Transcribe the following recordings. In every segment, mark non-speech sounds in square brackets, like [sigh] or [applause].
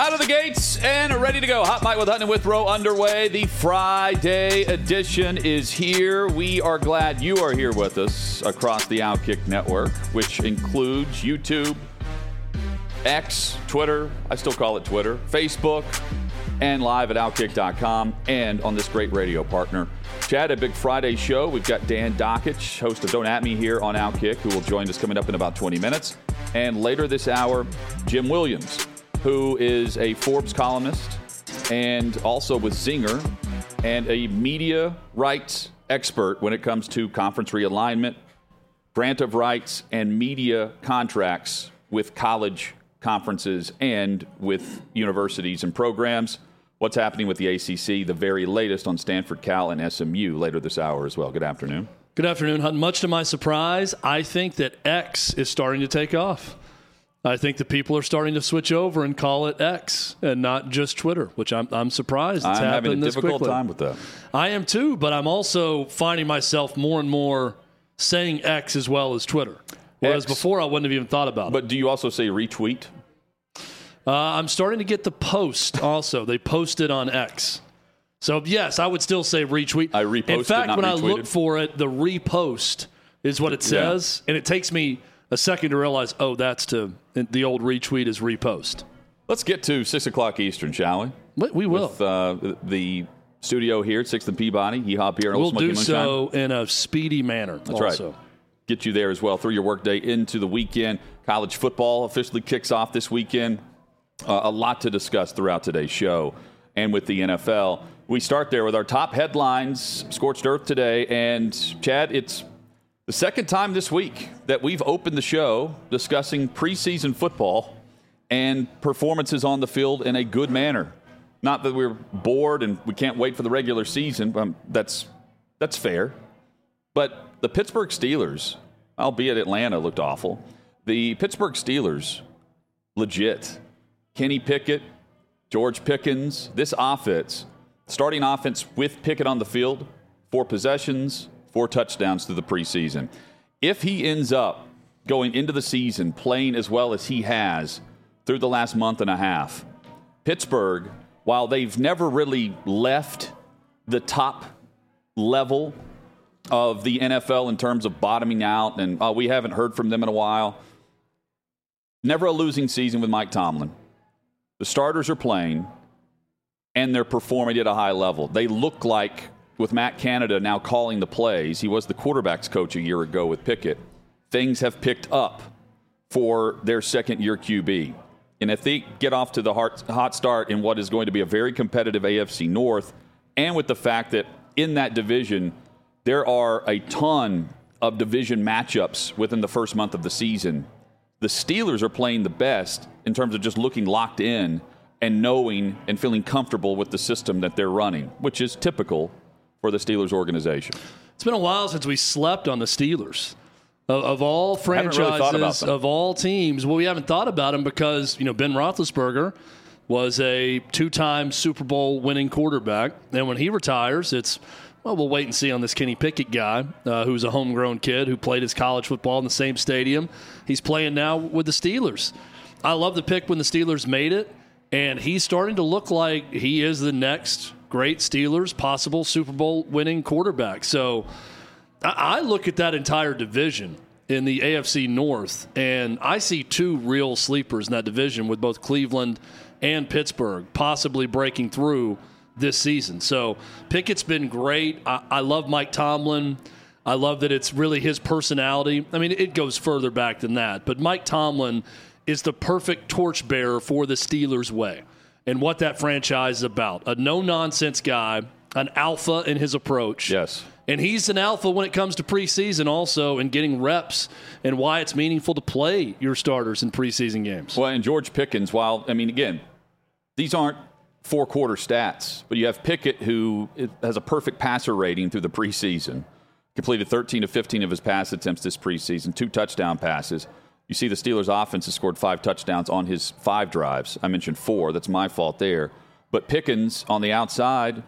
Out of the gates and ready to go. Hot Mic with Hutton and Withrow underway. The Friday edition is here. We are glad you are here with us across the Outkick Network, which includes YouTube, X, Twitter, I still call it Twitter, Facebook, and live at Outkick.com and on this great radio partner. Chad, a big Friday show. We've got Dan Dakich, host of Don't At Me here on Outkick, who will join us coming up in about 20 minutes. And later this hour, Jim Williams, who is a Forbes columnist and also with Zinger and a media rights expert when it comes to conference realignment, grant of rights, and media contracts with college conferences and with universities and programs. What's happening with the ACC? The very latest on Stanford, Cal, and SMU later this hour as well. Good afternoon. Good afternoon, Hunt. Much to my surprise, I think that X is starting to take off. I think the people are starting to switch over and call it X and not just Twitter, which I'm, I'm surprised it's I'm having a difficult quickly. time with that. I am too, but I'm also finding myself more and more saying X as well as Twitter. Whereas X. before, I wouldn't have even thought about it. But do you also say retweet? Uh, I'm starting to get the post also. they posted on X. So, yes, I would still say retweet. I reposted, In fact, when I look for it, the repost is what it Yeah. says. And it takes me a second to realize, oh, that's to the old retweet is repost. Let's get to 6 o'clock Eastern, shall we? We, we will. With uh, the studio here at 6th and Peabody, Yee-Haw Beer we'll Smoky do so in a speedy manner. That's also. right. Get you there as well through your workday into the weekend. College football officially kicks off this weekend. Uh, a lot to discuss throughout today's show and with the NFL. We start there with our top headlines, scorched earth today. And Chad, it's the second time this week that we've opened the show discussing preseason football and performances on the field in a good manner. Not that we're bored and we can't wait for the regular season. Um, that's that's fair. But the Pittsburgh Steelers, albeit Atlanta looked awful, the Pittsburgh Steelers, legit. Kenny Pickett, George Pickens, this offense, starting offense with Pickett on the field, four possessions, four touchdowns through the preseason. If he ends up going into the season playing as well as he has through the last month and a half, Pittsburgh, while they've never really left the top level of the NFL in terms of bottoming out, and uh, we haven't heard from them in a while. Never a losing season with Mike Tomlin. The starters are playing, and they're performing at a high level. They look like, with Matt Canada now calling the plays, he was the quarterbacks coach a year ago with Pickett. Things have picked up for their second year QB. And if they get off to the hot, start in what is going to be a very competitive AFC North, and with the fact that in that division, there are a ton of division matchups within the first month of the season. The Steelers are playing the best in terms of just looking locked in and knowing and feeling comfortable with the system that they're running, which is typical for the Steelers organization. It's been a while since we slept on the Steelers. Of, of all haven't really franchises, of all teams, well, we haven't thought about them because you know Ben Roethlisberger was a two-time Super Bowl winning quarterback, and when he retires, it's well, we'll wait and see on this Kenny Pickett guy, uh, who's a homegrown kid who played his college football in the same stadium. He's playing now with the Steelers. I love the pick when the Steelers made it, and he's starting to look like he is the next great Steelers possible Super Bowl winning quarterback. So I look at that entire division in the AFC North, and I see two real sleepers in that division with both Cleveland and Pittsburgh possibly breaking through this season. So Pickett's been great. I, I love Mike Tomlin. I love that it's really his personality. I mean, it goes further back than that, but Mike Tomlin is the perfect torchbearer for the Steelers' way and what that franchise is about. A no nonsense guy, an alpha in his approach. Yes. And he's an alpha when it comes to preseason, also, and getting reps and why it's meaningful to play your starters in preseason games. Well, and George Pickens, while, I mean, again, these aren't four quarter stats, but you have Pickett who has a perfect passer rating through the preseason, completed 13 to 15 of his pass attempts this preseason, two touchdown passes. You see the Steelers' offense has scored five touchdowns on his five drives. I mentioned four. That's my fault there. But Pickens on the outside,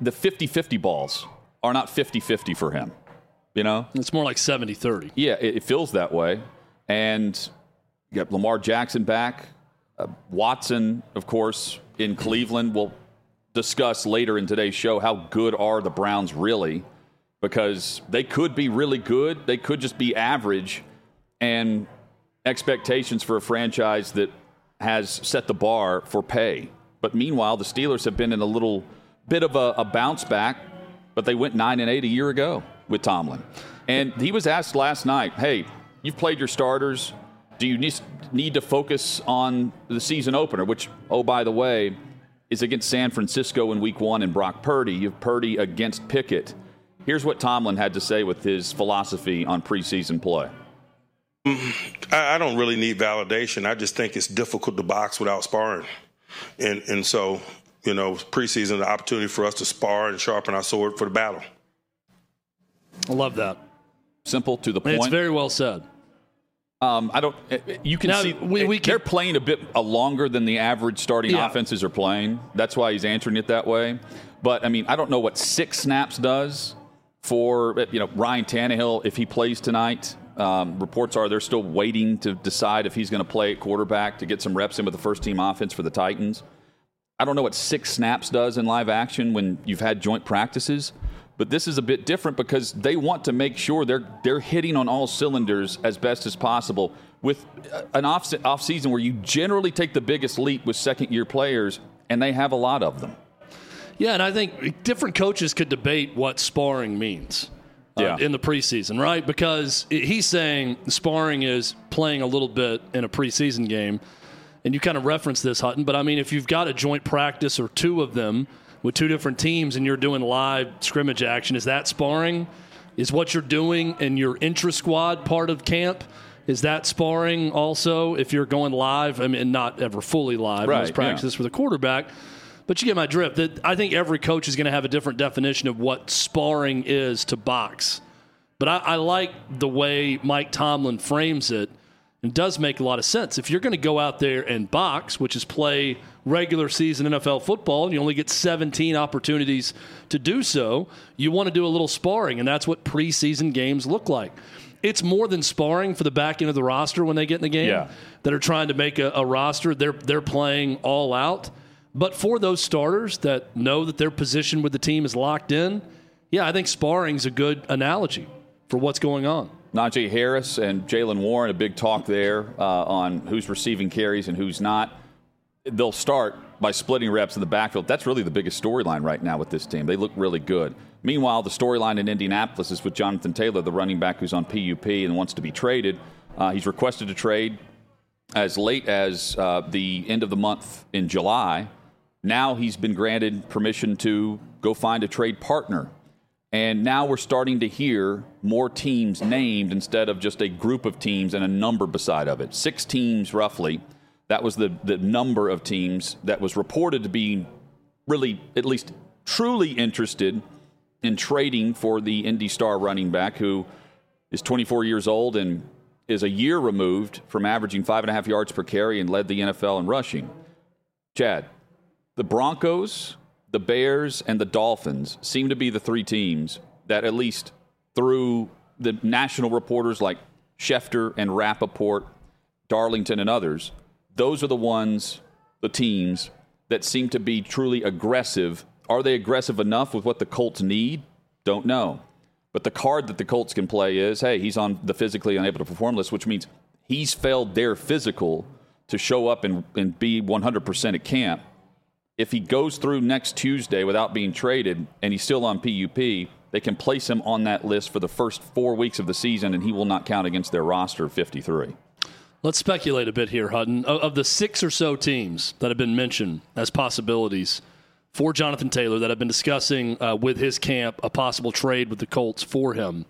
the 50 50 balls are not 50 50 for him. You know? It's more like 70 30. Yeah, it, it feels that way. And you got Lamar Jackson back. Uh, Watson, of course, in Cleveland. We'll discuss later in today's show how good are the Browns really, because they could be really good, they could just be average, and expectations for a franchise that has set the bar for pay. But meanwhile, the Steelers have been in a little bit of a, a bounce back, but they went nine and eight a year ago with Tomlin. And he was asked last night, "Hey, you've played your starters. Do you need to focus on the season opener, which, oh, by the way, is against San Francisco in week one and Brock Purdy. You have Purdy against Pickett. Here's what Tomlin had to say with his philosophy on preseason play. I don't really need validation. I just think it's difficult to box without sparring. And, and so, you know, preseason, the opportunity for us to spar and sharpen our sword for the battle. I love that. Simple to the point. It's very well said. Um, I don't. Eh, eh, you can now, see we, we they're playing a bit a longer than the average starting yeah. offenses are playing. That's why he's answering it that way. But I mean, I don't know what six snaps does for eh, you know Ryan Tannehill if he plays tonight. Um, reports are they're still waiting to decide if he's going to play at quarterback to get some reps in with the first team offense for the Titans. I don't know what six snaps does in live action when you've had joint practices. But this is a bit different because they want to make sure they're they're hitting on all cylinders as best as possible with an off off season where you generally take the biggest leap with second year players, and they have a lot of them. Yeah, and I think different coaches could debate what sparring means. Uh, yeah. in the preseason, right? Because he's saying sparring is playing a little bit in a preseason game, and you kind of reference this, Hutton. But I mean, if you've got a joint practice or two of them with two different teams and you're doing live scrimmage action. Is that sparring? Is what you're doing in your intra squad part of camp? Is that sparring also if you're going live? I mean, not ever fully live right, practices yeah. for the quarterback. But you get my drift. That I think every coach is going to have a different definition of what sparring is to box. But I, I like the way Mike Tomlin frames it. It does make a lot of sense. If you're going to go out there and box, which is play regular season NFL football, and you only get 17 opportunities to do so, you want to do a little sparring, and that's what preseason games look like. It's more than sparring for the back end of the roster when they get in the game yeah. that are trying to make a, a roster. They're they're playing all out. But for those starters that know that their position with the team is locked in, yeah, I think sparring is a good analogy for what's going on. Najee Harris and Jaylen Warren, a big talk there uh, on who's receiving carries and who's not they'll start by splitting reps in the backfield. That's really the biggest storyline right now with this team. They look really good. Meanwhile, the storyline in Indianapolis is with Jonathan Taylor, the running back who's on PUP and wants to be traded. Uh, he's requested to trade as late as uh, the end of the month in July. Now he's been granted permission to go find a trade partner. And now we're starting to hear more teams named instead of just a group of teams and a number beside of it. Six teams roughly that was the, the number of teams that was reported to be really, at least truly interested in trading for the Indy Star running back who is 24 years old and is a year removed from averaging five and a half yards per carry and led the NFL in rushing. Chad, the Broncos, the Bears, and the Dolphins seem to be the three teams that, at least through the national reporters like Schefter and Rapoport, Darlington, and others, those are the ones, the teams that seem to be truly aggressive. Are they aggressive enough with what the Colts need? Don't know. But the card that the Colts can play is hey, he's on the physically unable to perform list, which means he's failed their physical to show up and, and be 100% at camp. If he goes through next Tuesday without being traded and he's still on PUP, they can place him on that list for the first four weeks of the season and he will not count against their roster of 53. Let's speculate a bit here, Hutton. Of the six or so teams that have been mentioned as possibilities for Jonathan Taylor that have been discussing uh, with his camp a possible trade with the Colts for him,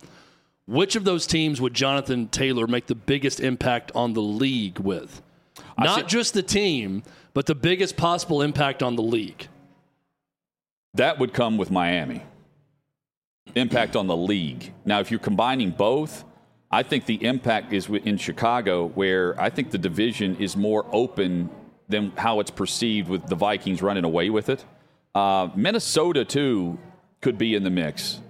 which of those teams would Jonathan Taylor make the biggest impact on the league with? Not just the team, but the biggest possible impact on the league. That would come with Miami. Impact on the league. Now, if you're combining both, I think the impact is in Chicago, where I think the division is more open than how it's perceived with the Vikings running away with it. Uh, Minnesota, too, could be in the mix.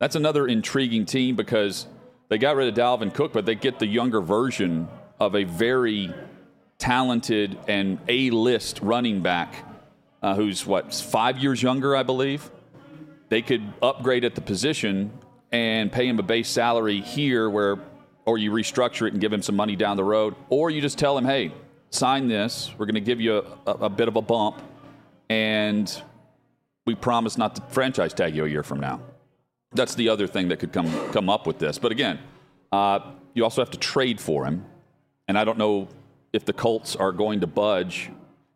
That's another intriguing team because they got rid of Dalvin Cook, but they get the younger version of a very talented and A list running back uh, who's what, five years younger, I believe. They could upgrade at the position and pay him a base salary here where or you restructure it and give him some money down the road, or you just tell him, hey, sign this. We're going to give you a, a, bit of a bump, and we promise not to franchise tag you a year from now. That's the other thing that could come come up with this. But again, uh, you also have to trade for him, and I don't know if the Colts are going to budge.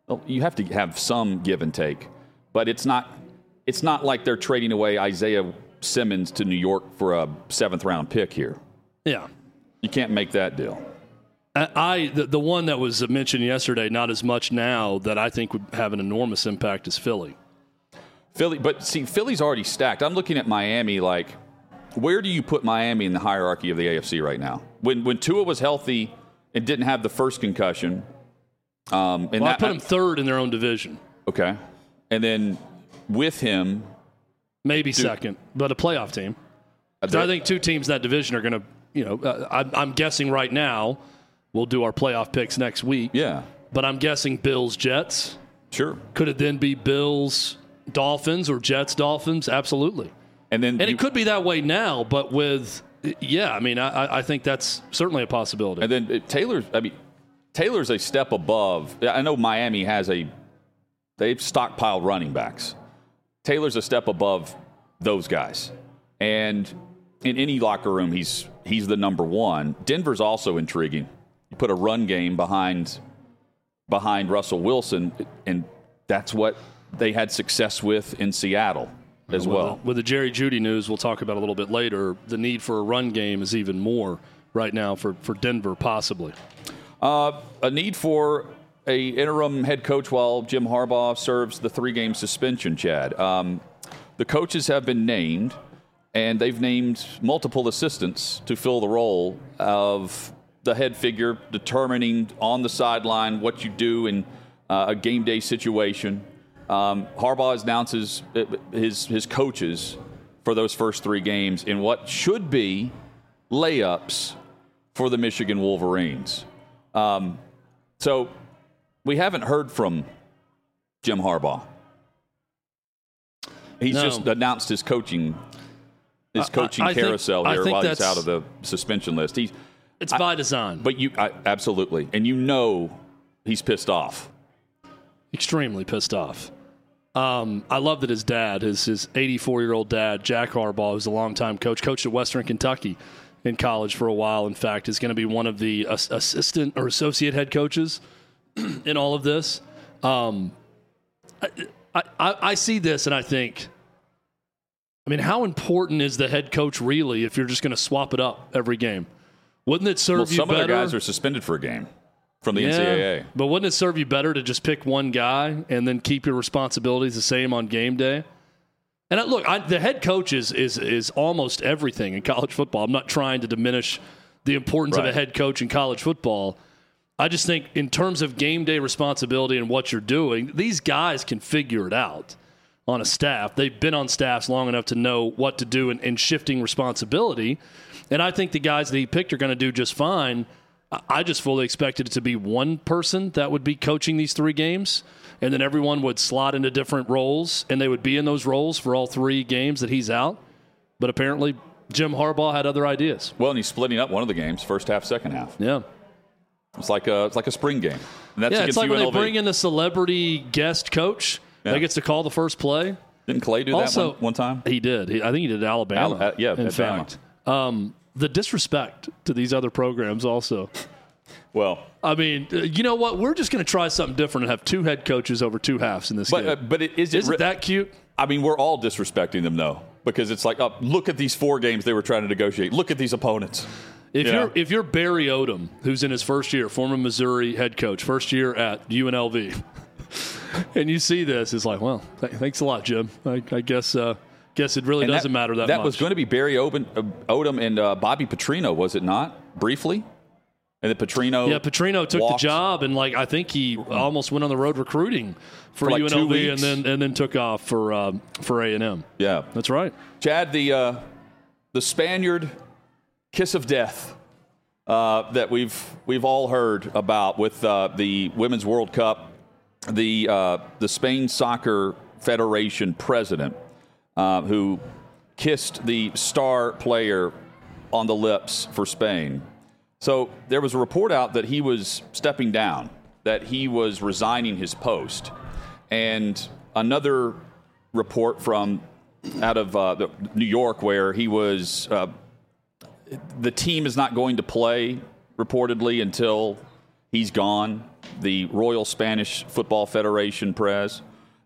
Well, you have to have some give and take, but it's not. It's not like they're trading away Isaiah Simmons to New York for a seventh round pick here. Yeah. You can't make that deal. I the, the one that was mentioned yesterday, not as much now, that I think would have an enormous impact is Philly. Philly, but see, Philly's already stacked. I'm looking at Miami. Like, where do you put Miami in the hierarchy of the AFC right now? When when Tua was healthy and didn't have the first concussion, um, and well, that, I put him third in their own division. Okay, and then with him, maybe do, second, but a playoff team. I think two teams in that division are going to you know, uh, I'm, I'm guessing right now we'll do our playoff picks next week. Yeah. But I'm guessing Bills Jets. Sure. Could it then be Bills Dolphins or Jets Dolphins? Absolutely. And then and you, it could be that way now, but with yeah, I mean, I, I think that's certainly a possibility. And then uh, Taylor's, I mean, Taylor's a step above. I know Miami has a they've stockpiled running backs. Taylor's a step above those guys, and in any locker room, he's he's the number one. Denver's also intriguing. You put a run game behind behind Russell Wilson, and that's what they had success with in Seattle as with well. The, with the Jerry Jeudy news, we'll talk about a little bit later. The need for a run game is even more right now for, for Denver, possibly. Uh, a need for a interim head coach while Jim Harbaugh serves the three game suspension. Chad, um, the coaches have been named and they've named multiple assistants to fill the role of the head figure, determining on the sideline what you do in uh, a game day situation. Um, Harbaugh announces his his coaches for those first three games in what should be layups for the Michigan Wolverines. Um, so we haven't heard from Jim Harbaugh. He's no. just announced his coaching his coaching I, I carousel think, here while he's out of the suspension list. He's it's by design. But you absolutely, and you know he's pissed off. Extremely pissed off. Um, I love that his dad, his his 84 year old dad, Jack Harbaugh, who's a longtime coach, coached at Western Kentucky in college for a while. In fact, is going to be one of the assistant or associate head coaches [clears throat] in all of this. Um, I, I, I see this and I think I mean, how important is the head coach really if you're just going to swap it up every game? Wouldn't it serve well, you some better? Some other guys are suspended for a game from the yeah, NCAA. But wouldn't it serve you better to just pick one guy and then keep your responsibilities the same on game day? And look, I, the head coach is, is is almost everything in college football. I'm not trying to diminish the importance right. of a head coach in college football. I just think in terms of game day responsibility and what you're doing, these guys can figure it out on a staff. They've been on staffs long enough to know what to do in, in shifting responsibility. And I think the guys that he picked are going to do just fine. I just fully expected it to be one person that would be coaching these three games, and then everyone would slot into different roles, and they would be in those roles for all three games that he's out. But apparently, Jim Harbaugh had other ideas. Well, and he's splitting up one of the games, first half, second half. Yeah. It's like a, it's like a spring game. And that's yeah, it's like UNLV. when they bring in a celebrity guest coach yeah. That gets to call the first play. Didn't Clay do also, that one, one time? He did. He, I think he did Alabama. Al- uh, yeah, in fact. Um, the disrespect to these other programs also. Well, I mean, uh, you know what? We're just going to try something different and have two head coaches over two halves in this but, game. Uh, but it, is it Isn't that cute? I mean, we're all disrespecting them though, because it's like, oh, look at these four games they were trying to negotiate. Look at these opponents. If you are if you're Barry Odom, who's in his first year, former Missouri head coach, first year at UNLV, [laughs] and you see this, it's like, well, th- thanks a lot, Jim. I, I guess uh, guess it really and doesn't that, matter that, that much. was going to be Barry Odom, uh, Odom and uh, Bobby Petrino, was it not? Briefly. And then Petrino. Yeah, Petrino took walked. the job, and like I think he almost went on the road recruiting for, for like UNLV, and then and then took off for um, for A and M. Yeah, that's right. Chad, the uh, the Spaniard kiss of death uh, that we've we've all heard about with uh, the Women's World Cup. The uh, the Spain Soccer Federation president, uh, who kissed the star player on the lips for Spain. So there was a report out that he was stepping down, that he was resigning his post, and another report from out of uh, New York where he was. Uh, the team is not going to play reportedly until he's gone. The Royal Spanish Football Federation press.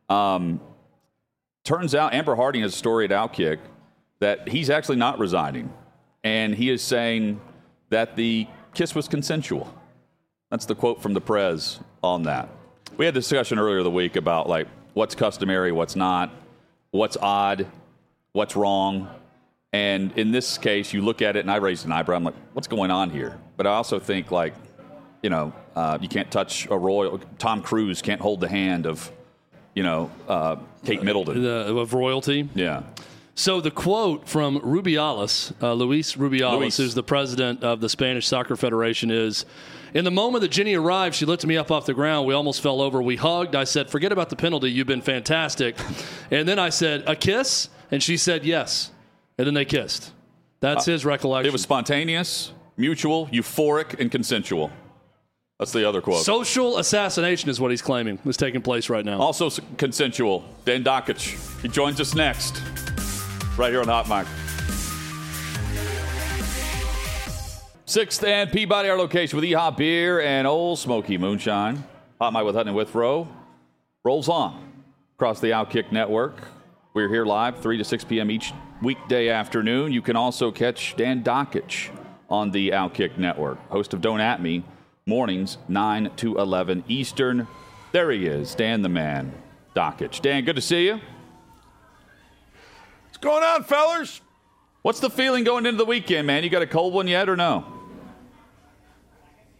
Um, turns out Amber Harding has a story at Outkick that he's actually not resigning, and he is saying that the kiss was consensual. That's the quote from the Prez on that. We had a discussion earlier the week about like what's customary, what's not, what's odd, what's wrong. And in this case, you look at it, and I raised an eyebrow. I'm like, what's going on here? But I also think, like, you know, uh, you can't touch a royal. Tom Cruise can't hold the hand of, you know, uh, Kate Middleton. The, of royalty. Yeah. So the quote from Rubiales, uh, Luis Rubiales, Luis. who's the president of the Spanish Soccer Federation, is in the moment that Jenny arrived, she lifted me up off the ground. We almost fell over. We hugged. I said, "Forget about the penalty. You've been fantastic." [laughs] and then I said, "A kiss," and she said, "Yes." And then they kissed. That's his recollection. It was spontaneous, mutual, euphoric, and consensual. That's the other quote. social assassination, is what he's claiming is taking place right now. also consensual. Dan Dakich. He joins us next, right here on Hot Mic. Sixth and Peabody, our location with Yee-Haw Beer and Old Smoky Moonshine. Hot Mic with Hutton and Withrow rolls on across the Outkick Network. We're here live 3 to 6 p.m. each weekday afternoon. You can also catch Dan Dakich on the Outkick Network, host of Don't At Me, mornings 9 to 11 Eastern. There he is, Dan the Man Dakich. Dan, good to see you. What's going on, fellers? What's the feeling going into the weekend, man? You got a cold one yet or no?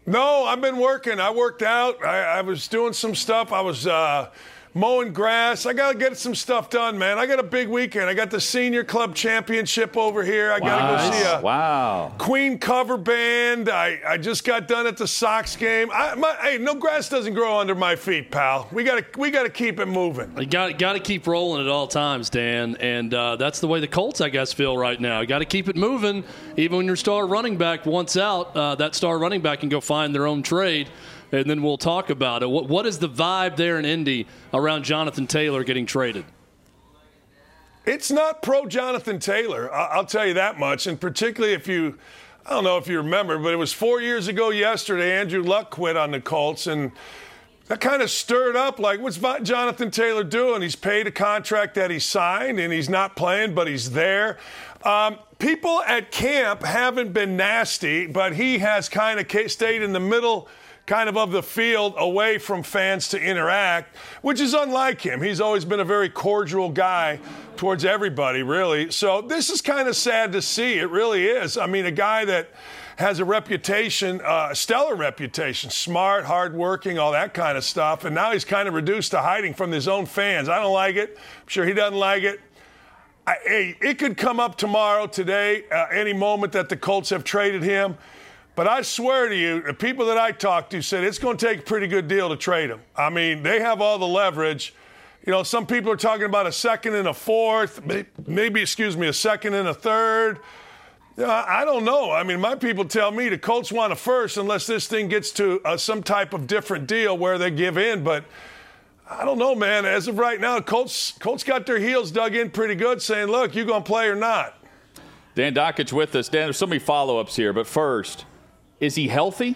No, I've been working. I worked out. I, I was doing some stuff. I was uh, mowing grass. I got to get some stuff done, man. I got a big weekend. I got the Senior Club Championship over here. I got to go see a wow. Queen cover band. I, I just got done at the Sox game. I, my, hey, no grass doesn't grow under my feet, pal. We got to we got to keep it moving. You got got to keep rolling at all times, Dan, and uh, that's the way the Colts, I guess, feel right now. You got to keep it moving, even when your star running back wants out. Uh, that star running back can go find their own trade, and then we'll talk about it. What what is the vibe there in Indy around Jonathan Taylor getting traded? It's not pro Jonathan Taylor. I'll tell you that much. And particularly if you, I don't know if you remember, but it was four years ago yesterday. Andrew Luck quit on the Colts, and that kind of stirred up. Like, what's Jonathan Taylor doing? He's paid a contract that he signed, and he's not playing, but he's there. Um, people at camp haven't been nasty, but he has kind of stayed in the middle kind of of the field away from fans to interact, which is unlike him. He's always been a very cordial guy towards everybody, really. So this is kind of sad to see. It really is. I mean, a guy that has a reputation, uh, stellar reputation, smart, hardworking, all that kind of stuff, and now he's kind of reduced to hiding from his own fans. I don't like it. I'm sure he doesn't like it. I, hey, it could come up tomorrow, today, uh, any moment that the Colts have traded him. But I swear to you, the people that I talked to said it's going to take a pretty good deal to trade him. I mean, they have all the leverage. You know, some people are talking about a second and a fourth, maybe, excuse me, a second and a third. I don't know. I mean, my people tell me the Colts want a first unless this thing gets to uh, some type of different deal where they give in. But I don't know, man. As of right now, Colts Colts got their heels dug in pretty good, saying, "Look, you going to play or not?" Dan Dakich with us. Dan, there's so many follow ups here, but first, is he healthy?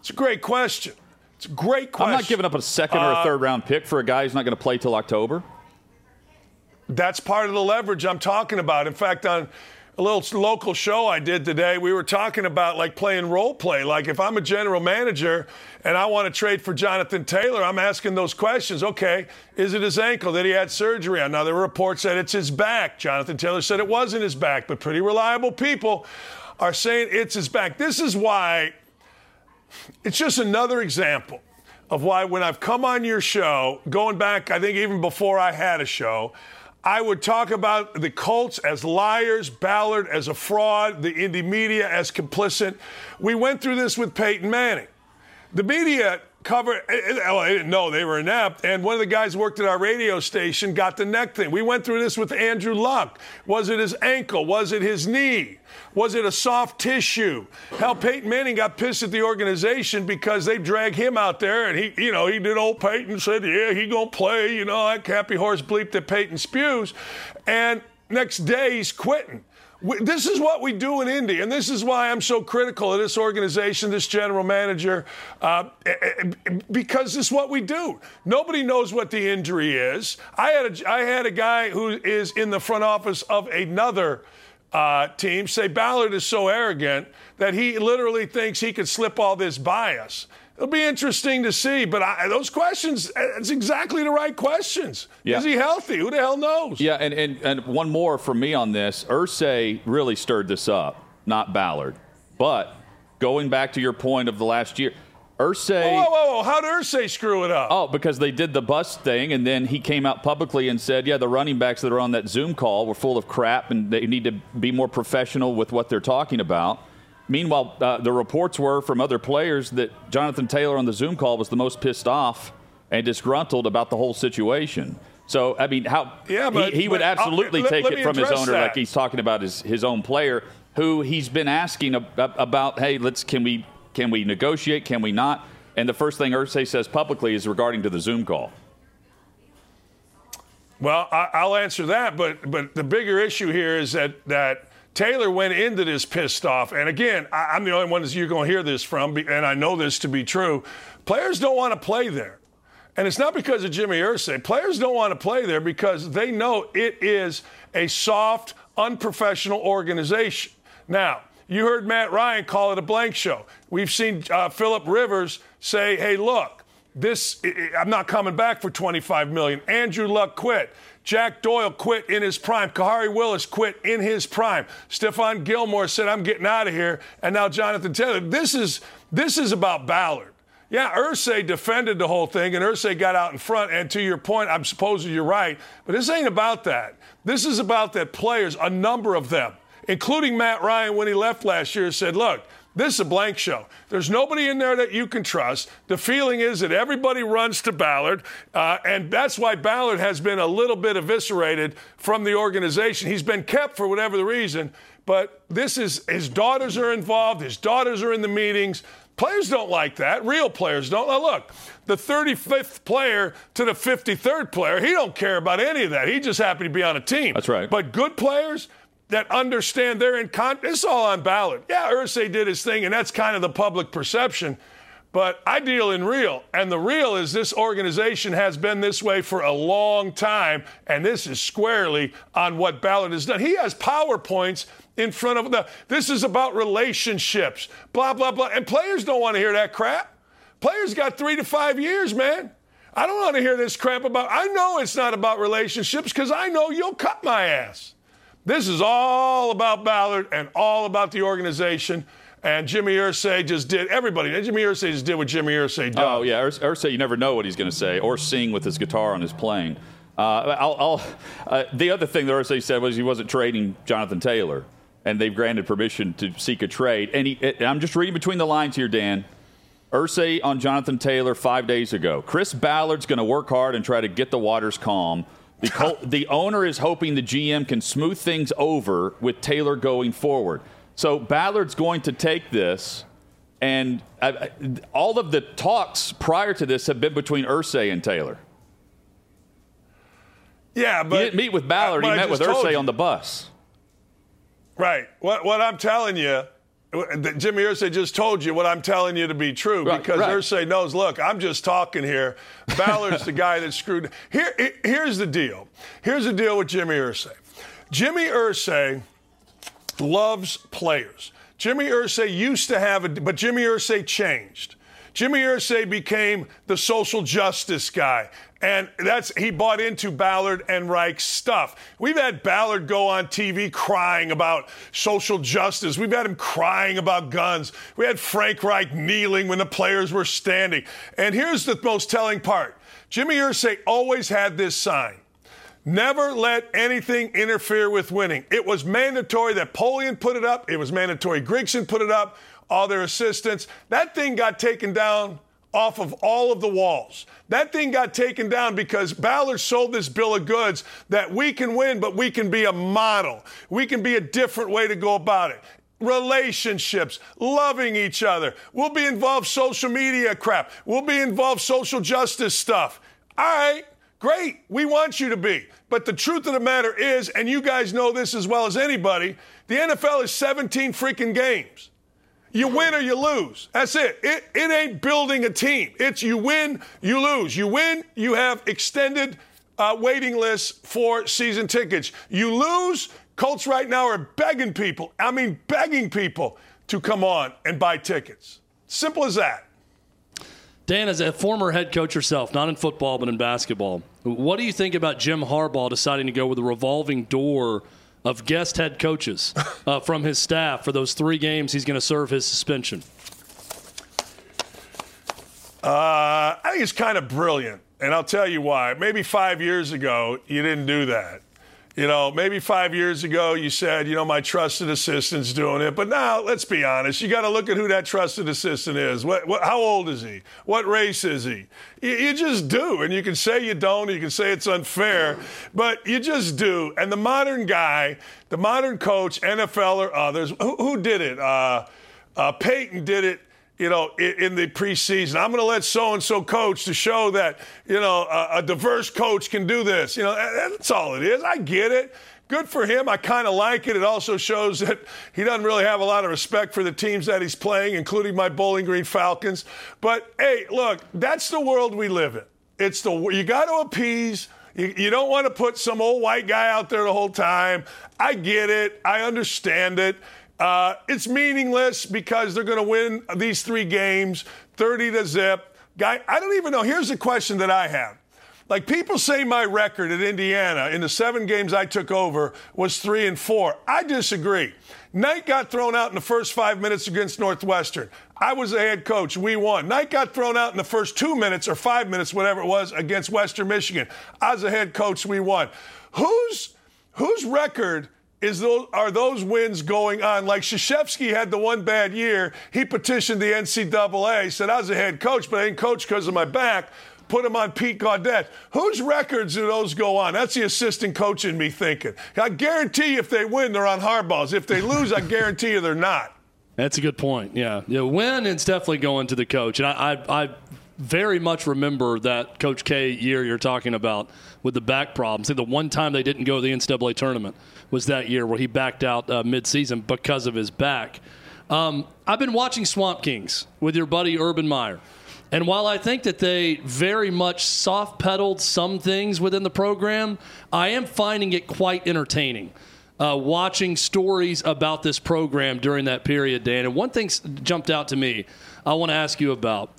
It's a great question. It's a great question. I'm not giving up a second or a Uh, third round pick for a guy who's not going to play till October. That's part of the leverage I'm talking about. In fact, on a little local show I did today, we were talking about like playing role play. Like if I'm a general manager and I want to trade for Jonathan Taylor, I'm asking those questions. Okay, is it his ankle that he had surgery on? Now there were reports that it's his back. Jonathan Taylor said it wasn't his back, but pretty reliable people are saying it's his back. This is why it's just another example of why when I've come on your show, going back, I think even before I had a show, I would talk about the Colts as liars, Ballard as a fraud, the Indy media as complicit. We went through this with Peyton Manning. The media covered, eh, eh, well, I didn't know they were inept, and one of the guys worked at our radio station got the neck thing. We went through this with Andrew Luck. Was it his ankle? Was it his knee? Was it a soft tissue? Hell, Peyton Manning got pissed at the organization because they dragged him out there, and he, you know, he did old Peyton said, yeah, he gonna play, you know, that happy horse bleep that Peyton spews, and next day he's quitting. This is what we do in Indy, and this is why I'm so critical of this organization, this general manager, uh, eh, eh, because this is what we do. Nobody knows what the injury is. I had a, I had a guy who is in the front office of another uh, team say Ballard is so arrogant that he literally thinks he could slip all this by us. It'll be interesting to see, but I, those questions, it's exactly the right questions. Yeah. Is he healthy? Who the hell knows? Yeah, and, and, and one more for me on this. Irsay really stirred this up, not Ballard. But going back to your point of the last year, Irsay. Whoa, whoa, whoa. How did Irsay screw it up? Oh, because they did the bus thing, and then he came out publicly and said, yeah, the running backs that are on that Zoom call were full of crap, and they need to be more professional with what they're talking about. Meanwhile, uh, the reports were from other players that Jonathan Taylor on the Zoom call was the most pissed off and disgruntled about the whole situation. So, I mean, how yeah, but, he, he would absolutely take it from his owner, that. like he's talking about his, his own player, who he's been asking about. Hey, let's can we can we negotiate? Can we not? And the first thing Irsay says publicly is regarding to the Zoom call. Well, I, will answer that, but but the bigger issue here is that that Taylor went into this pissed off. And again, I, am the only one that you're going to hear this from, and I know this to be true. Players don't want to play there. And it's not because of Jimmy Irsay. Players don't want to play there because they know it is a soft, unprofessional organization. Now, you heard Matt Ryan call it a blank show. We've seen uh, Philip Rivers say, hey, look, this, I'm not coming back for 25 million. Andrew Luck quit. Jack Doyle quit in his prime. Khari Willis quit in his prime. Stephon Gilmore said, I'm getting out of here. And now Jonathan Taylor. This is this is about Ballard. Yeah, Irsay defended the whole thing, and Irsay got out in front. And to your point, I'm supposing you're right, but this ain't about that. This is about that players, a number of them, including Matt Ryan when he left last year, said, look, this is a blank show. There's nobody in there that you can trust. The feeling is that everybody runs to Ballard, uh, and that's why Ballard has been a little bit eviscerated from the organization. He's been kept for whatever the reason, but this is his daughters are involved. His daughters are in the meetings. Players don't like that. Real players don't. Now look, the 35th player to the 53rd player, he don't care about any of that. He just happy to be on a team. That's right. But good players, that understand they're in con. It's all on Ballard. Yeah, Irsay did his thing, and that's kind of the public perception. But I deal in real, and the real is this organization has been this way for a long time, and this is squarely on what Ballard has done. He has PowerPoints in front of the. This is about relationships, blah blah blah, and players don't want to hear that crap. Players got three to five years, man. I don't want to hear this crap about. I know it's not about relationships because I know you'll cut my ass. This is all about Ballard and all about the organization. And Jimmy Irsay just did everybody. Jimmy Irsay just did what Jimmy Irsay does. Oh yeah, Irsay, you never know what he's going to say or sing with his guitar on his plane. Uh, I'll, I'll, uh, the other thing that Irsay said was he wasn't trading Jonathan Taylor, and they've granted permission to seek a trade. And, he, and I'm just reading between the lines here, Dan. Irsay on Jonathan Taylor five days ago. Chris Ballard's going to work hard and try to get the waters calm. The, Col- the owner is hoping the GM can smooth things over with Taylor going forward. So Ballard's going to take this, and I, I, all of the talks prior to this have been between Irsay and Taylor. Yeah, but he didn't meet with Ballard. Uh, he met with Irsay on the bus. Right. What what I'm telling you Jimmy Irsay just told you what I'm telling you to be true right, because right. Irsay knows. Look, I'm just talking here. Ballard's the guy that screwed. [laughs] Here, here's the deal. Here's the deal with Jimmy Irsay. Jimmy Irsay loves players. Jimmy Irsay used to have a, but Jimmy Irsay changed. Jimmy Irsay became the social justice guy. And that's he bought into Ballard and Reich's stuff. We've had Ballard go on TV crying about social justice. We've had him crying about guns. We had Frank Reich kneeling when the players were standing. And here's the most telling part. Jimmy Irsay always had this sign. Never let anything interfere with winning. It was mandatory that Polian put it up. It was mandatory Grigson put it up, all their assistants. That thing got taken down off of all of the walls. That thing got taken down because Ballard sold this bill of goods that we can win, but we can be a model. We can be a different way to go about it. Relationships, loving each other. We'll be involved social media crap. We'll be involved social justice stuff. All right, great. We want you to be. But the truth of the matter is, and you guys know this as well as anybody, the NFL is 17 freaking games. You win or you lose. That's it. It, it ain't building a team. It's you win, you lose. You win, you have extended uh, waiting lists for season tickets. You lose, Colts right now are begging people, I mean, begging people to come on and buy tickets. Simple as that. Dan, as a former head coach yourself, not in football, but in basketball, what do you think about Jim Harbaugh deciding to go with a revolving door? Of guest head coaches [laughs] uh, from his staff for those three games he's going to serve his suspension? Uh, I think it's kind of brilliant, and I'll tell you why. Maybe five years ago, you didn't do that. You know, maybe five years ago you said, you know, my trusted assistant's doing it. But now, let's be honest, you got to look at who that trusted assistant is. What, what, how old is he? What race is he? You, you, just do. And you can say you don't, you can say it's unfair, but you just do. And the modern guy, the modern coach, NFL or others, who, who did it? Uh, uh, Peyton did it you know, in, the preseason. I'm going to let so and so coach to show that, you know, a, a, diverse coach can do this. You know, that's all it is. I get it. Good for him. I kind of like it. It also shows that he doesn't really have a lot of respect for the teams that he's playing, including my Bowling Green Falcons. But hey, look, that's the world we live in. It's the you got to appease. You, you don't want to put some old white guy out there the whole time. I get it. I understand it. Uh, it's meaningless because they're going to win these three games, 30 to zip. Guy, I don't even know. Here's the question that I have. Like people say my record at Indiana in the seven games I took over was three and four. I disagree. Knight got thrown out in the first five minutes against Northwestern. I was the head coach. We won. Knight got thrown out in the first two minutes or five minutes, whatever it was, against Western Michigan. I was the head coach. We won. Whose whose record is those, are those wins going on? Like Krzyzewski had the one bad year. He petitioned the NCAA, said, I was a head coach, but I didn't coach because of my back. Put him on Pete Gaudet. Whose records do those go on? That's the assistant coach in me thinking. I guarantee you if they win, they're on Harbaugh's. If they lose, I guarantee you they're not. That's a good point. Yeah. Yeah. Win, it's definitely going to the coach. And I, I, I very much remember that Coach K year you're talking about with the back problems. Think the one time they didn't go to the NCAA tournament was that year where he backed out uh, midseason because of his back. Um, I've been watching Swamp Kings with your buddy Urban Meyer. And while I think that they very much soft pedaled some things within the program, I am finding it quite entertaining. Uh, watching stories about this program during that period, Dan. And one thing jumped out to me I want to ask you about.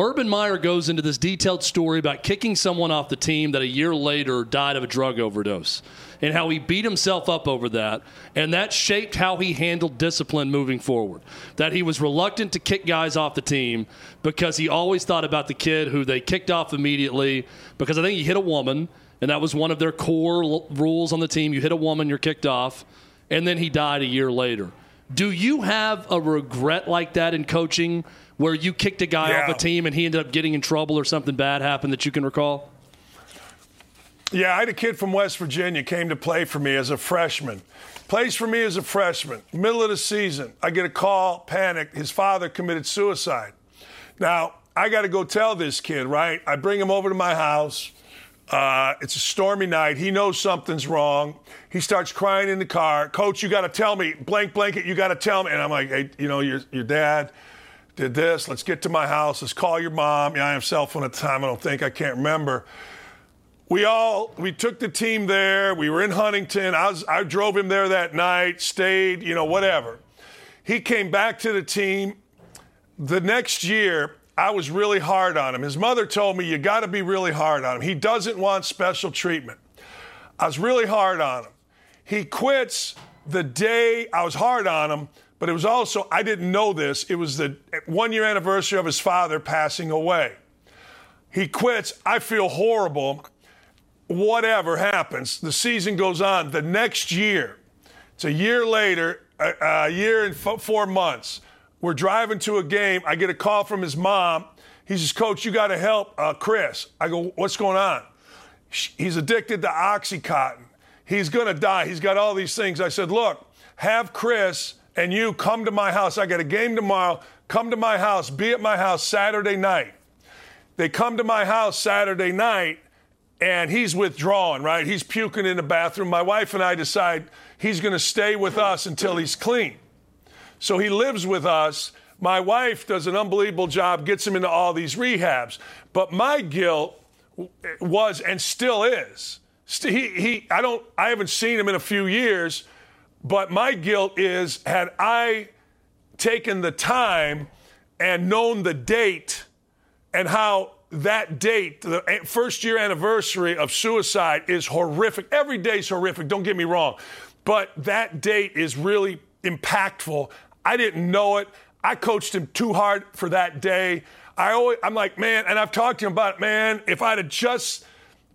Urban Meyer goes into this detailed story about kicking someone off the team that a year later died of a drug overdose and how he beat himself up over that. And that shaped how he handled discipline moving forward. That he was reluctant to kick guys off the team because he always thought about the kid who they kicked off immediately because I think he hit a woman, and that was one of their core l- rules on the team. You hit a woman, you're kicked off. And then he died a year later. Do you have a regret like that in coaching? Where you kicked a guy yeah. off a team and he ended up getting in trouble or something bad happened that you can recall? Yeah, I had a kid from West Virginia came to play for me as a freshman. Plays for me as a freshman. Middle of the season, I get a call, panic. His father committed suicide. Now, I got to go tell this kid, right? I bring him over to my house. Uh, it's a stormy night. He knows something's wrong. He starts crying in the car. Coach, you got to tell me. Blank blanket, you got to tell me. And I'm like, hey, you know, your, your dad did this. Let's get to my house. Let's call your mom. Yeah, I have cell phone at the time. I don't think I can't remember. We all we took the team there. We were in Huntington. I was I drove him there that night. Stayed, you know, whatever. He came back to the team. The next year, I was really hard on him. His mother told me you got to be really hard on him. He doesn't want special treatment. I was really hard on him. He quits the day I was hard on him but it was also, I didn't know this, it was the one year anniversary of his father passing away. He quits. I feel horrible. whatever happens, the season goes on. The next year, it's a year later, a, a year and f- four months. We're driving to a game. I get a call from his mom. He says, Coach, you got to help uh, Chris. I go, What's going on? He's addicted to Oxycontin. He's going to die. He's got all these things. I said, Look, have Chris and you come to my house. I got a game tomorrow. Come to my house. Be at my house Saturday night. They come to my house Saturday night and he's withdrawing, right? He's puking in the bathroom. My wife and I decide he's going to stay with us until he's clean. So he lives with us. My wife does an unbelievable job, gets him into all these rehabs. But my guilt was and still is. He, he, I don't, I haven't seen him in a few years, but my guilt is had I taken the time and known the date and how that date, the first year anniversary of suicide, is horrific. Every day is horrific, don't get me wrong. But that date is really impactful. I didn't know it. I coached him too hard for that day. I always, I'm like, man, and I've talked to him about, it, man, if I'd have just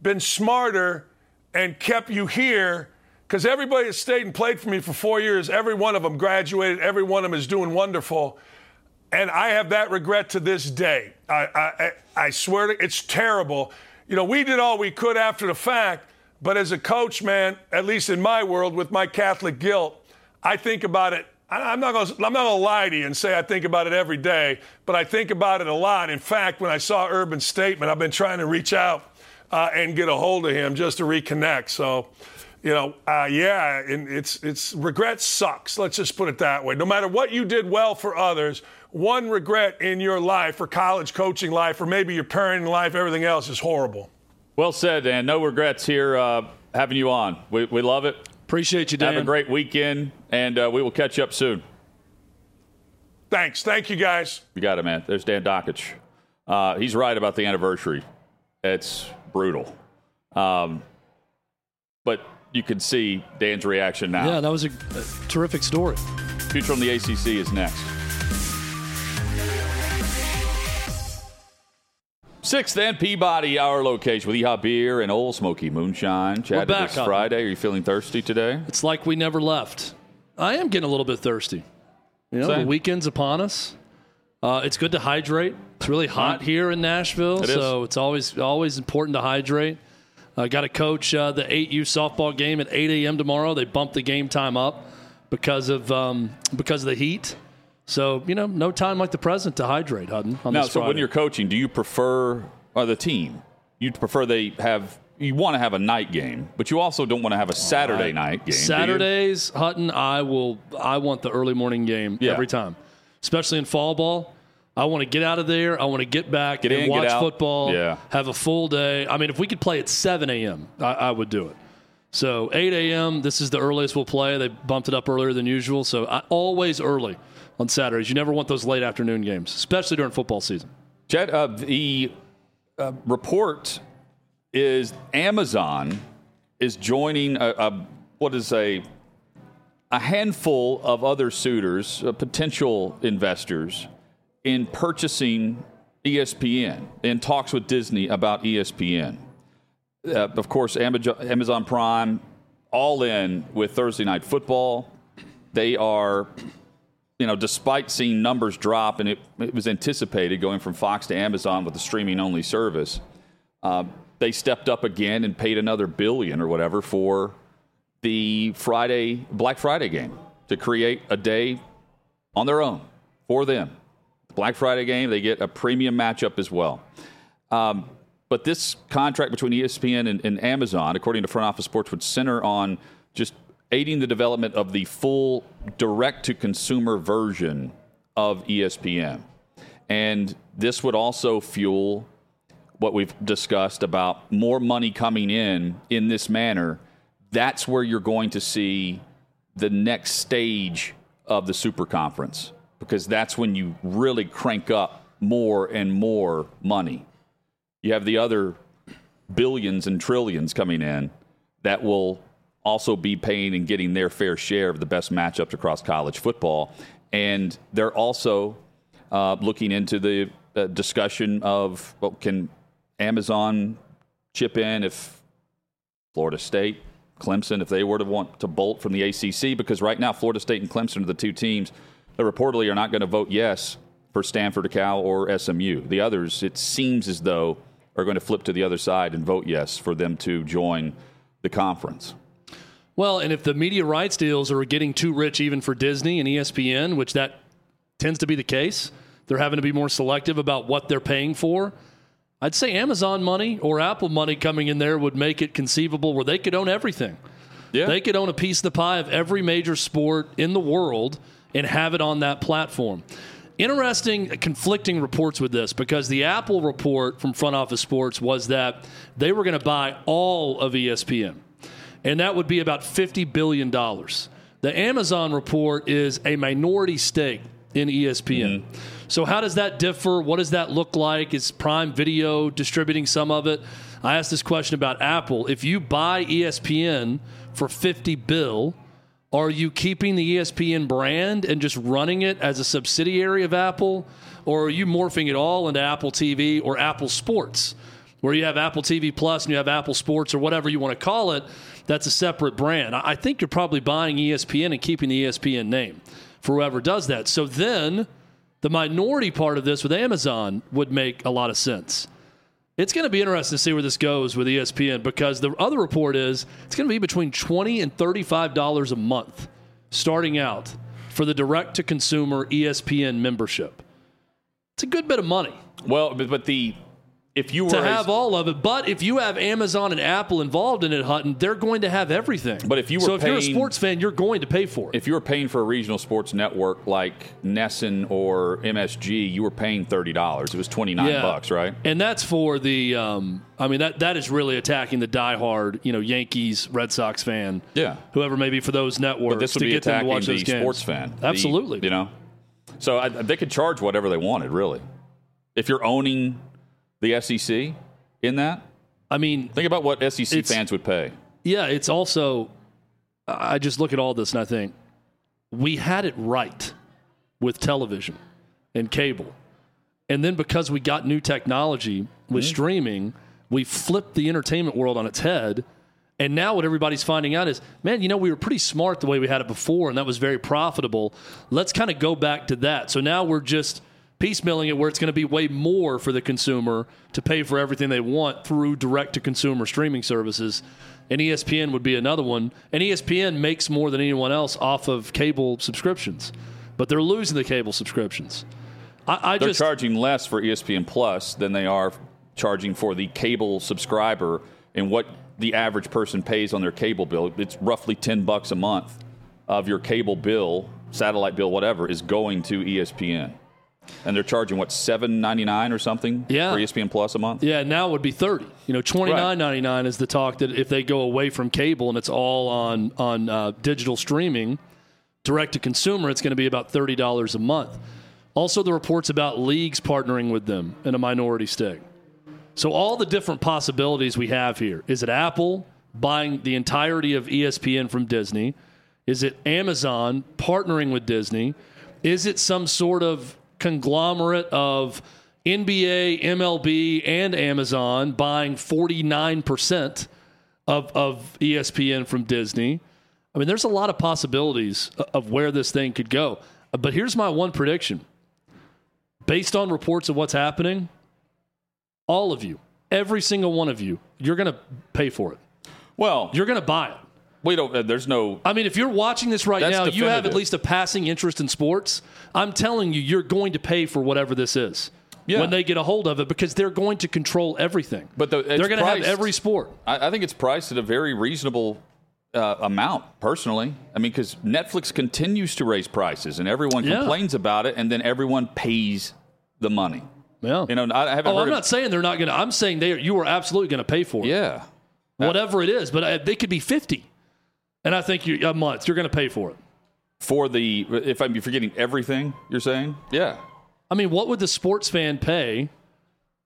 been smarter and kept you here, because everybody has stayed and played for me for four years, every one of them graduated, every one of them is doing wonderful. And I have that regret to this day. I, I, I swear to it's terrible. You know, we did all we could after the fact, but as a coach, man, at least in my world with my Catholic guilt, I think about it. I'm not going I'm not going to lie to you and say I think about it every day, but I think about it a lot. In fact, when I saw Urban's statement, I've been trying to reach out uh, and get a hold of him just to reconnect. So, you know, uh, yeah, it's it's regret sucks. Let's just put it that way. No matter what you did well for others, one regret in your life or college coaching life or maybe your parenting life, everything else is horrible. Well said, Dan. No regrets here uh, having you on. We, we love it. Appreciate you, Dan. Have a great weekend, and uh, we will catch you up soon. Thanks. Thank you, guys. You got it, man. There's Dan Dakich. Uh, he's right about the anniversary. It's brutal. Um, but you can see Dan's reaction now. Yeah, that was a, a terrific story. Future on the ACC is next. Sixth and Peabody, our location with Yee-Haw Beer and Ole Smoky Moonshine. Chad, back, this Friday. Are you feeling thirsty today? It's like we never left. I am getting a little bit thirsty. You know, Same. the weekend's upon us. Uh, it's good to hydrate. It's really hot here in Nashville, it so it's always always important to hydrate. I uh, got to coach uh, the 8U softball game at 8 a.m. tomorrow. They bumped the game time up because of um, because of the heat. So you know, no time like the present to hydrate, Hutton. On now, so Friday. when you're coaching, do you prefer or the team? You prefer they have you want to have a night game, but you also don't want to have a Saturday right. night game. Saturdays, Hutton, I will. I want the early morning game yeah. every time, especially in fall ball. I want to get out of there. I want to get back get and in, watch football. Yeah. Have a full day. I mean, if we could play at 7 a.m., I, I would do it. So 8 a.m. This is the earliest we'll play. They bumped it up earlier than usual. So I, always early on Saturdays. You never want those late afternoon games, especially during football season. Jed, uh, the uh, report is Amazon is joining a, a what is a a handful of other suitors, uh, potential investors, in purchasing ESPN in talks with Disney about ESPN. Uh, of course, Amazon Prime, all in with Thursday Night Football. They are you know, despite seeing numbers drop, and it, it was anticipated going from Fox to Amazon with the streaming only service, uh, they stepped up again and paid another billion or whatever for the Friday Black Friday game to create a day on their own for them. Black Friday game, they get a premium matchup as well. Um, but this contract between ESPN and, and Amazon, according to Front Office Sports, would center on just aiding the development of the full direct to consumer version of ESPN. And this would also fuel what we've discussed about more money coming in in this manner. That's where you're going to see the next stage of the super conference because that's when you really crank up more and more money. You have the other billions and trillions coming in that will also be paying and getting their fair share of the best matchups across college football. And they're also uh, looking into the uh, discussion of well, can Amazon chip in if Florida State, Clemson, if they were to want to bolt from the ACC, because right now Florida State and Clemson are the two teams that reportedly are not going to vote yes for Stanford, Cal, or SMU. The others, it seems as though, are going to flip to the other side and vote yes for them to join the conference. Well, and if the media rights deals are getting too rich even for Disney and ESPN, which that tends to be the case, they're having to be more selective about what they're paying for. I'd say Amazon money or Apple money coming in there would make it conceivable where they could own everything. Yeah. They could own a piece of the pie of every major sport in the world and have it on that platform. Interesting, conflicting reports with this because the Apple report from Front Office Sports was that they were going to buy all of ESPN, and that would be about $50 billion. The Amazon report is a minority stake in ESPN. Mm-hmm. So, how does that differ? What does that look like? Is Prime Video distributing some of it? I asked this question about Apple. If you buy ESPN for 50 bill, are you keeping the ESPN brand and just running it as a subsidiary of Apple? Or are you morphing it all into Apple TV or Apple Sports, where you have Apple TV Plus and you have Apple Sports or whatever you want to call it? That's a separate brand. I think you're probably buying ESPN and keeping the ESPN name for whoever does that. So then the minority part of this with Amazon would make a lot of sense. It's going to be interesting to see where this goes with ESPN because the other report is it's going to be between twenty and thirty-five dollars a month, starting out for the direct-to-consumer ESPN membership. It's a good bit of money. Well, but the if you were to have all of it, but if you have Amazon and Apple involved in it, Hutton, they're going to have everything. But if you were, so if you're a sports fan, you're going to pay for it. If you were paying for a regional sports network like NESN or MSG, you were paying thirty dollars. It was twenty nine yeah. bucks, right? And that's for the. Um, I mean that that is really attacking the diehard, you know, Yankees, Red Sox fan. Yeah, whoever maybe for those networks but this would to be get them to watch the those games. sports fan. Absolutely, the, you know. So I, they could charge whatever they wanted, really. If you're owning the SEC in that? I mean, think about what SEC fans would pay. Yeah, it's also. I just look at all this and I think we had it right with television and cable. And then because we got new technology with mm-hmm. streaming, we flipped the entertainment world on its head. And now what everybody's finding out is, man, you know, we were pretty smart the way we had it before, and that was very profitable. Let's kind of go back to that. So now we're just piecemealing it where it's going to be way more for the consumer to pay for everything they want through direct to consumer streaming services. And ESPN would be another one. And ESPN makes more than anyone else off of cable subscriptions, but they're losing the cable subscriptions. I, I they're just, charging less for ESPN Plus than they are charging for the cable subscriber and what the average person pays on their cable bill. It's roughly 10 bucks a month of your cable bill, satellite bill, whatever, is going to ESPN and they're charging what seven ninety nine or something yeah. for ESPN Plus a month. Yeah, now it would be thirty. You know, twenty nine ninety nine is the talk that if they go away from cable and it's all on on uh, digital streaming, direct to consumer, it's going to be about thirty dollars a month. Also, the reports about leagues partnering with them in a minority stake. So all the different possibilities we have here is it Apple buying the entirety of ESPN from Disney? Is it Amazon partnering with Disney? Is it some sort of conglomerate of NBA, MLB, and Amazon buying 49% of, of ESPN from Disney. I mean, there's a lot of possibilities of where this thing could go. But here's my one prediction based on reports of what's happening, all of you, every single one of you, you're going to pay for it. Well, you're going to buy it. We don't. Uh, there's no. I mean, if you're watching this right now, definitive. you have at least a passing interest in sports. I'm telling you, you're going to pay for whatever this is. Yeah. When they get a hold of it, because they're going to control everything. But the, they're going to have every sport. I, I, think it's priced at a very reasonable uh, amount. Personally, I mean, because Netflix continues to raise prices, and everyone yeah. complains about it, and then everyone pays the money. Yeah. You know, I haven't. Oh, I'm of, not saying they're not going to. I'm saying they. You are absolutely going to pay for it. Yeah. Whatever it is, but uh, they could be fifty. And I think you, a month, you're going to pay for it. For the, if I'm forgetting everything you're saying? Yeah. I mean, what would the sports fan pay?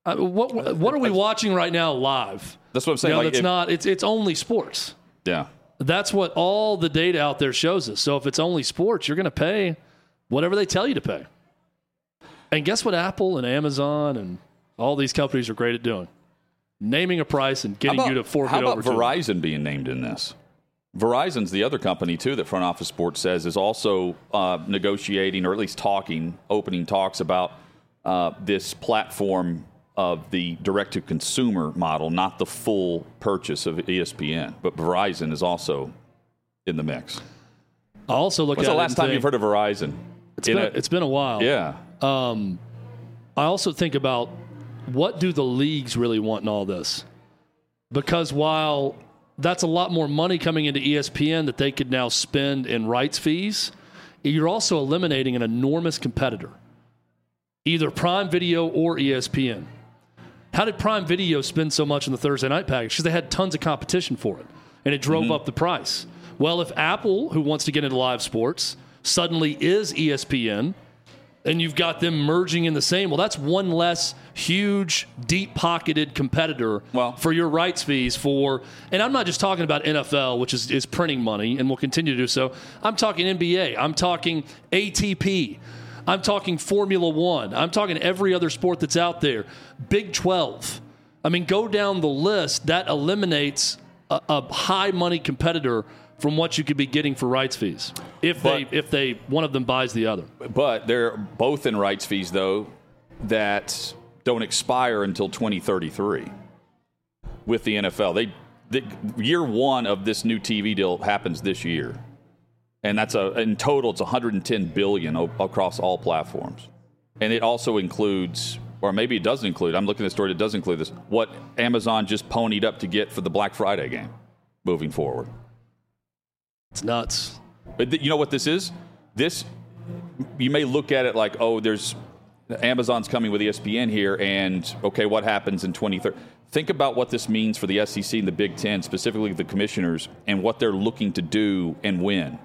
Uh, what what are we watching right now live? That's what I'm saying. You know, like it's not. It's it's only sports. Yeah. That's what all the data out there shows us. So if it's only sports, you're going to pay whatever they tell you to pay. And guess what? Apple and Amazon and all these companies are great at doing. naming a price and getting about, you to fork how it about over to them. Verizon being named in this? Verizon's the other company too that Front Office Sports says is also uh, negotiating or at least talking, opening talks about uh, this platform of the direct to consumer model, not the full purchase of ESPN. But Verizon is also in the mix. I also look When's at the last time think, you've heard of Verizon? It's been, a- it's been a while. yeah. I also think about what do the leagues really want in all this? Because while that's a lot more money coming into ESPN that they could now spend in rights fees, you're also eliminating an enormous competitor, either Prime Video or ESPN. How did Prime Video spend so much in the Thursday night package? Because they had tons of competition for it, and it drove mm-hmm. up the price. Well, if Apple, who wants to get into live sports, suddenly is ESPN, and you've got them merging in the same. Well, that's one less huge, deep pocketed competitor Well- for your rights fees for. And I'm not just talking about NFL, which is, is printing money and will continue to do so. I'm talking NBA. I'm talking ATP. I'm talking Formula One. I'm talking every other sport that's out there. Big 12. I mean, go down the list. That eliminates a, a high money competitor from what you could be getting for rights fees if But- they if they one of them buys the other. But they're both in rights fees, though, that don't expire until 2033 with the NFL. They the, year one of this new TV deal happens this year, and that's a in total it's 110 billion o- across all platforms, and it also includes. Or maybe it doesn't include. I'm looking at the story. It does include this. What Amazon just ponied up to get for the Black Friday game, moving forward. It's nuts. But you know what this is? This you may look at it like, oh, there's Amazon's coming with ESPN here, and okay, what happens in 2030? Think about what this means for the SEC and the Big Ten, specifically the commissioners, and what they're looking to do and when.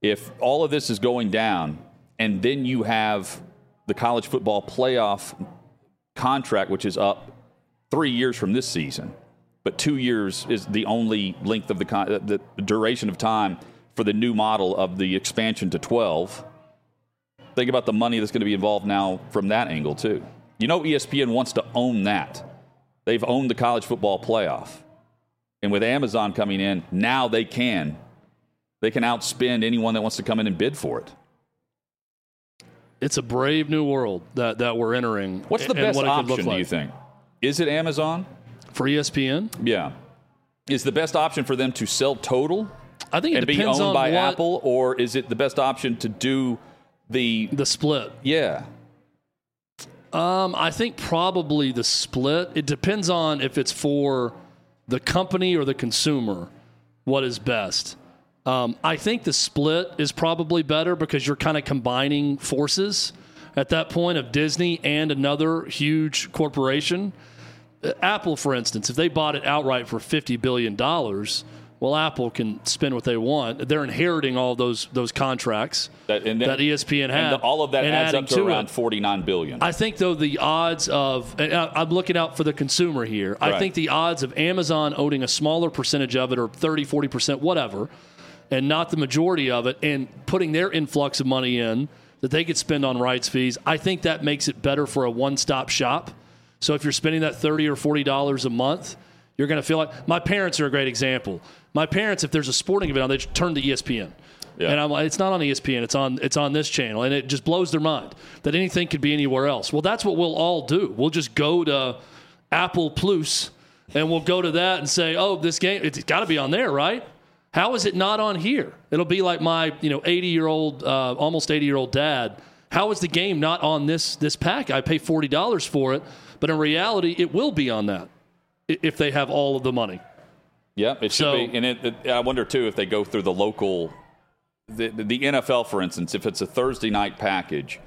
If all of this is going down, and then you have the college football playoff contract, which is up three years from this season, but two years is the only length of the, con- the duration of time for the new model of the expansion to 12. Think about the money that's going to be involved now from that angle, too. You know, ESPN wants to own that. They've owned the college football playoff. And with Amazon coming in, now they can. They can outspend anyone that wants to come in and bid for it. It's a brave new world that, that we're entering. What's the best what option, look do you think? Is it Amazon? for ESPN? Yeah. Is the best option for them to sell total I think it and be depends owned on by what Apple, or is it the best option to do the the split. yeah? Um, I think probably the split. It depends on if it's for the company or the consumer. What is best? Um, I think the split is probably better because you're kind of combining forces at that point of Disney and another huge corporation. Uh, Apple, for instance, if they bought it outright for fifty billion dollars, well, Apple can spend what they want. They're inheriting all those those contracts That, and then- that ESPN had. and the- all of that adds up to, it. around forty nine billion. I think though the odds of and I- I'm looking out for the consumer here. I think the odds of Amazon owning a smaller percentage of it or 30 40% whatever and not the majority of it and putting their influx of money in that they could spend on rights fees, I think that makes it better for a one-stop shop. So if you're spending that 30 or 40 dollars a month, you're going to feel like my parents are a great example. My parents if there's a sporting event on they just turn to ESPN. Yeah. And I'm like, it's not on ESPN. It's on it's on this channel, and it just blows their mind that anything could be anywhere else. Well, that's what we'll all do. We'll just go to Apple Plus, and we'll go to that and say, oh, this game it's got to be on there, right? How is it not on here? It'll be like my you know 80 year old, uh, almost 80 year old dad. How is the game not on this this pack? I pay forty dollars for it, but in reality, it will be on that if they have all of the money. Yep, it should So- be. And it, it- I wonder too if they go through the local, the, the, NFL, for instance, if it's a Thursday night package,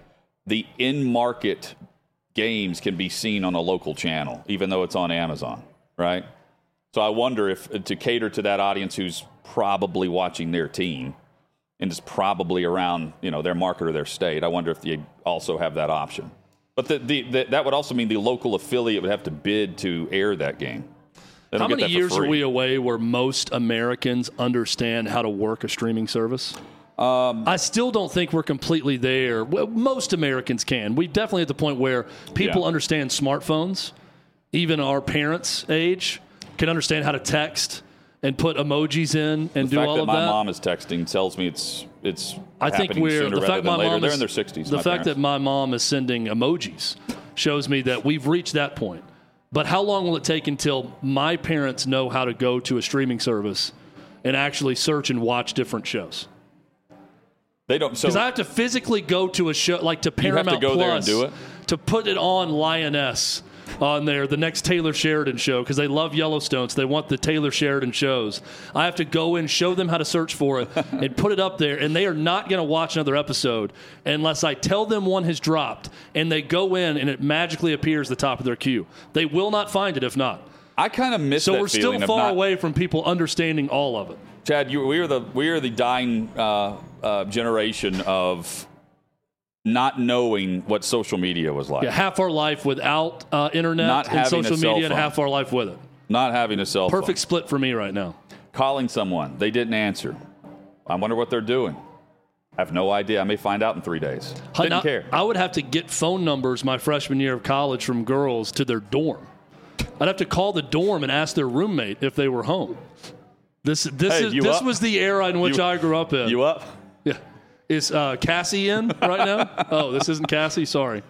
the in market games can be seen on a local channel, even though it's on Amazon, right? So I wonder if uh, to cater to that audience who's probably watching their team and is probably around, you know, their market or their state. I wonder if they also have that option. But the, the, the, that would also mean the local affiliate would have to bid to air that game. How many years are we away where most Americans understand how to work a streaming service? Um, I still don't think we're completely there. Well, most Americans can. We definitely at the point where people Yeah. understand smartphones even our parents' age can understand how to text and put emojis in and the do all that of my that. My mom is texting tells me it's it's. I think we're the fact my later. mom They're in their sixties. The fact that my mom is sending emojis shows me that we've reached that point. But how long will it take until my parents know how to go to a streaming service and actually search and watch different shows? they don't. So Because I have to physically go to a show like to You have to Paramount go there and Plus do it? to put it on Lioness on there, the next Taylor Sheridan show, because they love Yellowstone, so they want the Taylor Sheridan shows. I have to go in, show them how to search for it, [laughs] and put it up there, and they are not going to watch another episode unless I tell them one has dropped, and they go in and it magically appears at the top of their queue. They will not find it if not. I kind of miss So that we're still far not- away from people understanding all of it. Chad, you, we are the we are the dying uh, uh, generation of not knowing what social media was like, Yeah, half our life without uh, internet Not and having social media, and half our life with it. not having a cell phone. Perfect split for me right now. calling someone, they didn't answer. I wonder what they're doing. I have no idea. I may find out in three days. Didn't care. I would have to get phone numbers my freshman year of college from girls to their dorm. I'd have to call the dorm and ask their roommate if they were home. This this Hey, is this up? was the era in which You- I grew up in. You up? Is uh, Cassie in right now? [laughs] oh, this isn't Cassie. Sorry,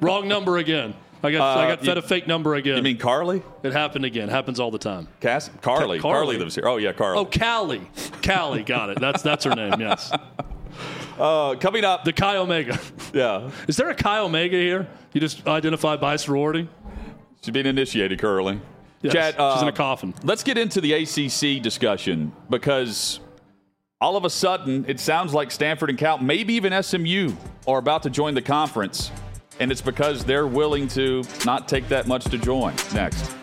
wrong number again. I got I Uh, got fed you- a fake number again. You mean Carly? it happened again. Happens all the time. Cass? Carly. Ca- Carly. Carly. lives here. Oh yeah, Carly. Oh, Callie. Callie. Got it. That's that's her name. Yes. [laughs] Uh, coming up. The Chi Omega. [laughs] yeah, Is there a Chi Omega here? You just identify by sorority? she's being initiated currently. Yes, Chad, she's in uh, a coffin. Let's get into the ACC discussion because all of a sudden it sounds like Stanford and Cal, maybe even SMU, are about to join the conference, and it's because they're willing to not take that much to join. Next.